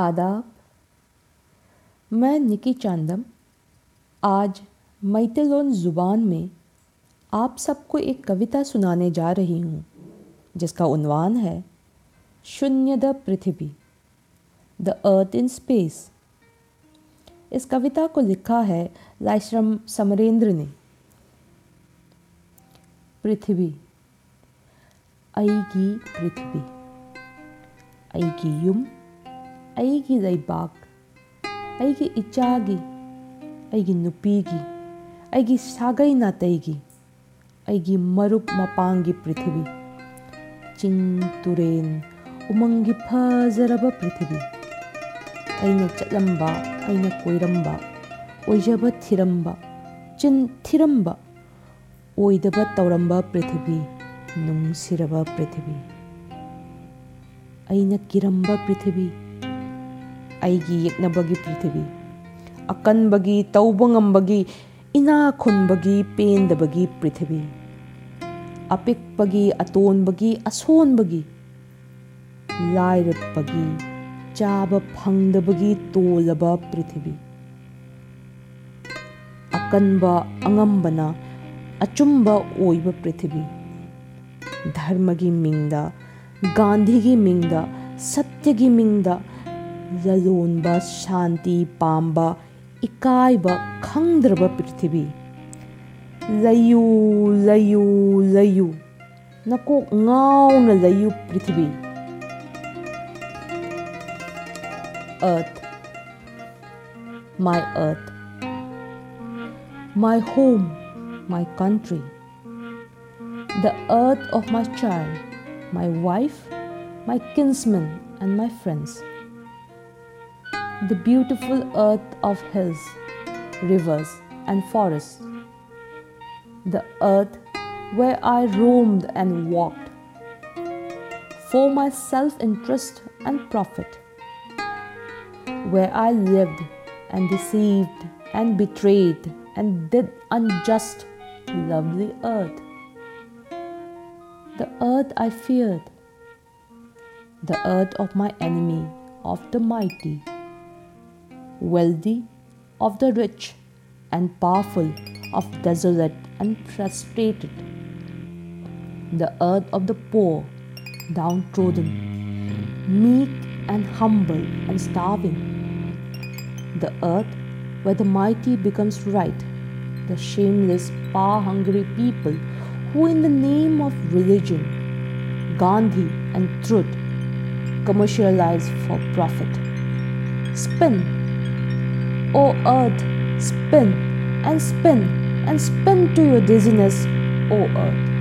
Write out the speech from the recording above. آداب میں نکی چاندم آج میتلون زبان میں آپ سب کو ایک کویتا سنانے جا رہی ہوں جس کا عنوان ہے شنیہ دا پرتھوی دا ارتھ ان اسپیس اس کو لکھا ہے لائشرم سمریندر نے پرتھوی کی پرتھوی ای کی سگ نپ کی پتھوی چن تورن امن کی فضرب پیتھوی این چلب این کمب تھیرب تھیرب ہوتھوی نیتھوی این کمب پی ایگ کی پیتھوی اکن بنا خیند کی پریتھوی اپون کی اسونگ کی لائر چاو فنگ کی تولب پی اکن اگبنا اچھ پیتھوی دھرم کی مند گاندھی منگ ست بانتی پا بندب پریتھوی لو لو لو نکو پریتھوی ارتھ مائ ارتھ مائ ہ my country درت of my child my wife my kinsmen and my friends the beautiful earth of hills, rivers and forests, the earth where I roamed and walked, for my self-interest and profit, where I lived and deceived and betrayed and did unjust, lovely earth, the earth I feared, the earth of my enemy, of the mighty, wealthy, of the rich and powerful, of desolate and frustrated, the earth of the poor, downtrodden, meek and humble and starving, the earth where the mighty becomes right, the shameless, power-hungry people who in the name of religion, Gandhi and truth, commercialize for profit, spin O earth spin to your business O earth